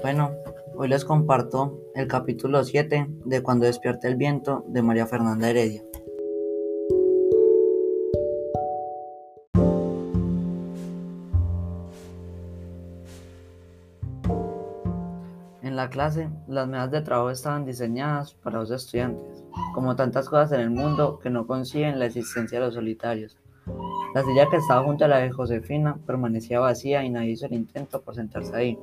Bueno, hoy les comparto el capítulo 7 de Cuando despierte el viento de María Fernanda Heredia. En la clase, las mesas de trabajo estaban diseñadas para los estudiantes, como tantas cosas en el mundo que no conciben la existencia de los solitarios. La silla que estaba junto a la de Josefina permanecía vacía y nadie hizo el intento por sentarse ahí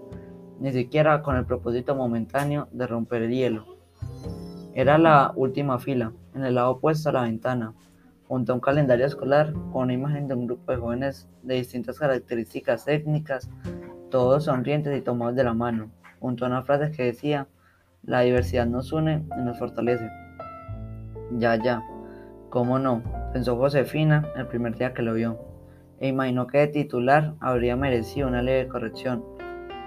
ni siquiera con el propósito momentáneo de romper el hielo. Era la última fila, en el lado opuesto a la ventana, junto a un calendario escolar con una imagen de un grupo de jóvenes de distintas características técnicas, todos sonrientes y tomados de la mano, junto a una frase que decía, la diversidad nos une y nos fortalece. Ya, ya, cómo no, pensó Josefina el primer día que lo vio, e imaginó que de titular habría merecido una leve corrección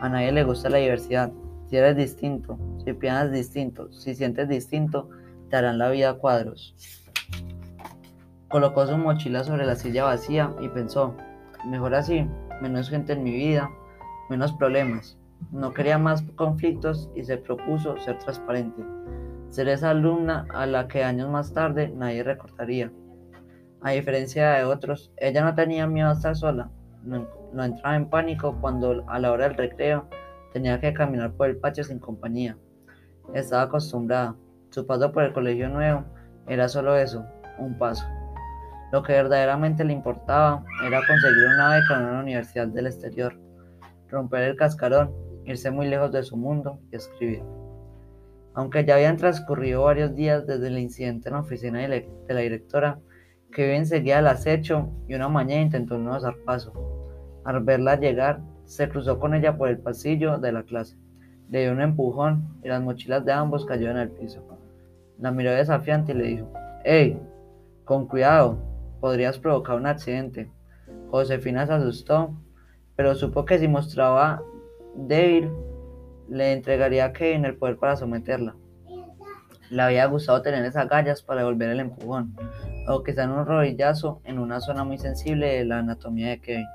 a nadie le gusta la diversidad. Si eres distinto, si piensas distinto, si sientes distinto, te harán la vida a cuadros. Colocó su mochila sobre la silla vacía y pensó, mejor así, menos gente en mi vida, menos problemas. No quería más conflictos y se propuso ser transparente, ser esa alumna a la que años más tarde nadie recordaría. A diferencia de otros, ella no tenía miedo a estar sola, no, entraba en pánico cuando a la hora del recreo tenía que caminar por el patio sin compañía. Estaba acostumbrada. Su paso por el colegio nuevo era solo eso, un paso. Lo que verdaderamente le importaba era conseguir una beca en una universidad del exterior, romper el cascarón, irse muy lejos de su mundo y escribir. Aunque ya habían transcurrido varios días desde el incidente en la oficina de la directora, Kevin seguía al acecho y una mañana intentó un nuevo zarpazo. Al verla llegar, se cruzó con ella por el pasillo de la clase. Le dio un empujón y las mochilas de ambos cayeron al piso. La miró desafiante y le dijo, ¡Ey! Con cuidado, podrías provocar un accidente. Josefina se asustó, pero supo que si mostraba débil, le entregaría a Kevin el poder para someterla. Le había gustado tener esas gallas para devolver el empujón, o quizá en un rodillazo en una zona muy sensible de la anatomía de Kevin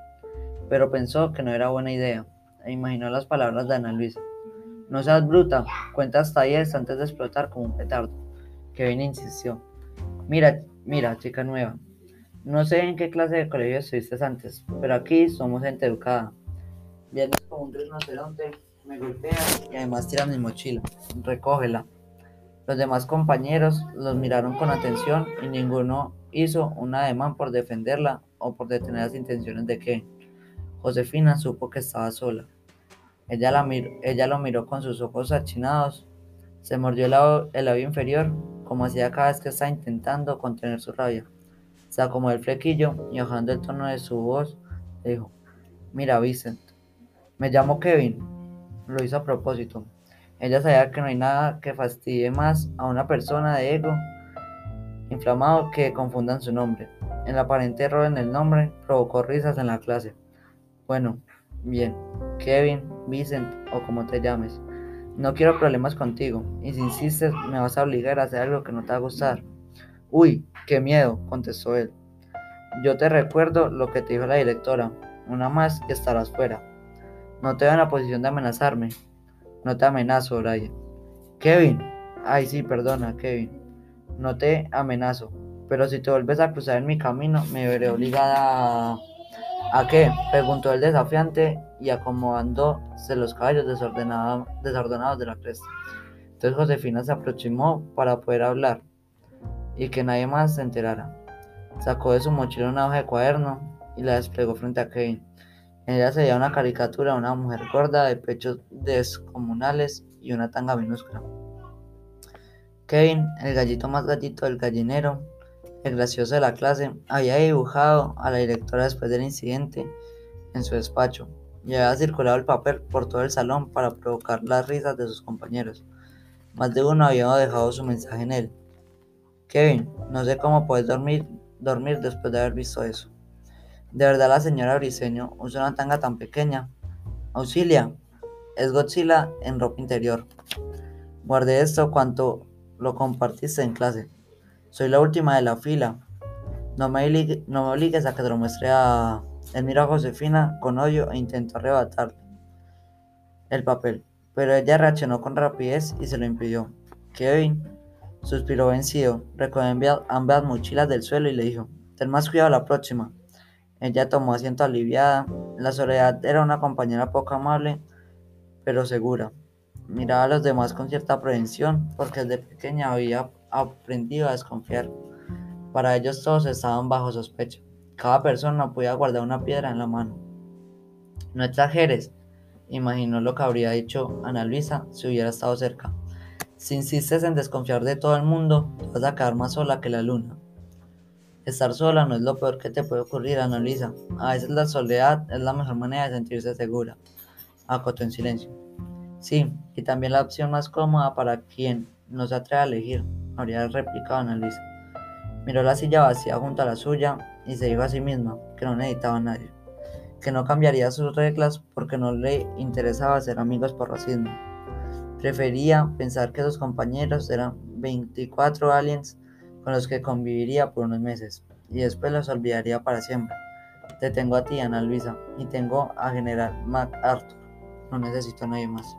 pero pensó que no era buena idea e imaginó las palabras de Ana Luisa. No seas bruta, cuenta hasta 10 antes de explotar como un petardo. Kevin insistió. Mira, mira, chica nueva. No sé en qué clase de colegio estuviste antes, pero aquí somos gente educada. Vienes como un rinoceronte, me golpeas y además tiras mi mochila. Recógela. Los demás compañeros los miraron con atención y ninguno hizo un ademán por defenderla o por detener las intenciones de Kevin. Josefina supo que estaba sola. Ella, la ella lo miró con sus ojos achinados, se mordió el labio, inferior, como hacía cada vez que estaba intentando contener su rabia. Se acomodó el flequillo y bajando el tono de su voz, dijo, mira Vincent, me llamo Kevin. Lo hizo a propósito. Ella sabía que no hay nada que fastidie más a una persona de ego inflamado que confundan su nombre. El aparente error en el nombre provocó risas en la clase. Bueno, bien, Kevin, Vincent o como te llames. No quiero problemas contigo, y si insistes me vas a obligar a hacer algo que no te va a gustar. Uy, qué miedo, contestó él. Yo te recuerdo lo que te dijo la directora, una más y estarás fuera. No te veo en la posición de amenazarme. No te amenazo, Brian. Kevin. Ay, sí, perdona, Kevin. No te amenazo. Pero si te vuelves a cruzar en mi camino, me veré obligada a... ¿A qué? preguntó el desafiante y acomodándose los caballos desordenados de la cresta. Entonces Josefina se aproximó para poder hablar y que nadie más se enterara. Sacó de su mochila una hoja de cuaderno y la desplegó frente a Kevin. Ella se veía una caricatura una mujer gorda de pechos descomunales y una tanga minúscula. Kevin, el gallito más gallito del gallinero, el gracioso de la clase, había dibujado a la directora después del incidente en su despacho y había circulado el papel por todo el salón para provocar las risas de sus compañeros. Más de uno había dejado su mensaje en él. Kevin, no sé cómo puedes dormir, dormir después de haber visto eso. De verdad la señora Briseño usa una tanga tan pequeña. Auxilia, es Godzilla en ropa interior. Guardé esto cuanto lo compartiste en clase. Soy la última de la fila. No me, obligues a que te lo muestre a... Él miró a Josefina con odio e intentó arrebatarle el papel. pero ella reaccionó con rapidez y se lo impidió. Kevin suspiró vencido, recogió ambas mochilas del suelo y le dijo, ten más cuidado la próxima. Ella tomó asiento aliviada. La soledad era una compañera poco amable, pero segura. Miraba a los demás con cierta prevención, porque desde pequeña había aprendido a desconfiar. Para ellos todos estaban bajo sospecha. Cada persona podía guardar una piedra en la mano. No exageres, imaginó lo que habría dicho Ana Luisa si hubiera estado cerca. Si insistes en desconfiar de todo el mundo, vas a quedar más sola que la luna. Estar sola no es lo peor que te puede ocurrir, Ana Luisa. A veces la soledad es la mejor manera de sentirse segura. Acotó en silencio. Sí, y también la opción más cómoda para quien no se atreve a elegir, habría replicado Ana Luisa. Miró la silla vacía junto a la suya y se dijo a sí misma que no necesitaba a nadie, que no cambiaría sus reglas porque no le interesaba ser amigos por racismo. Prefería pensar que sus compañeros eran 24 aliens con los que conviviría por unos meses y después los olvidaría para siempre. Te tengo a ti, Ana Luisa, y tengo a General MacArthur. No necesito a nadie más.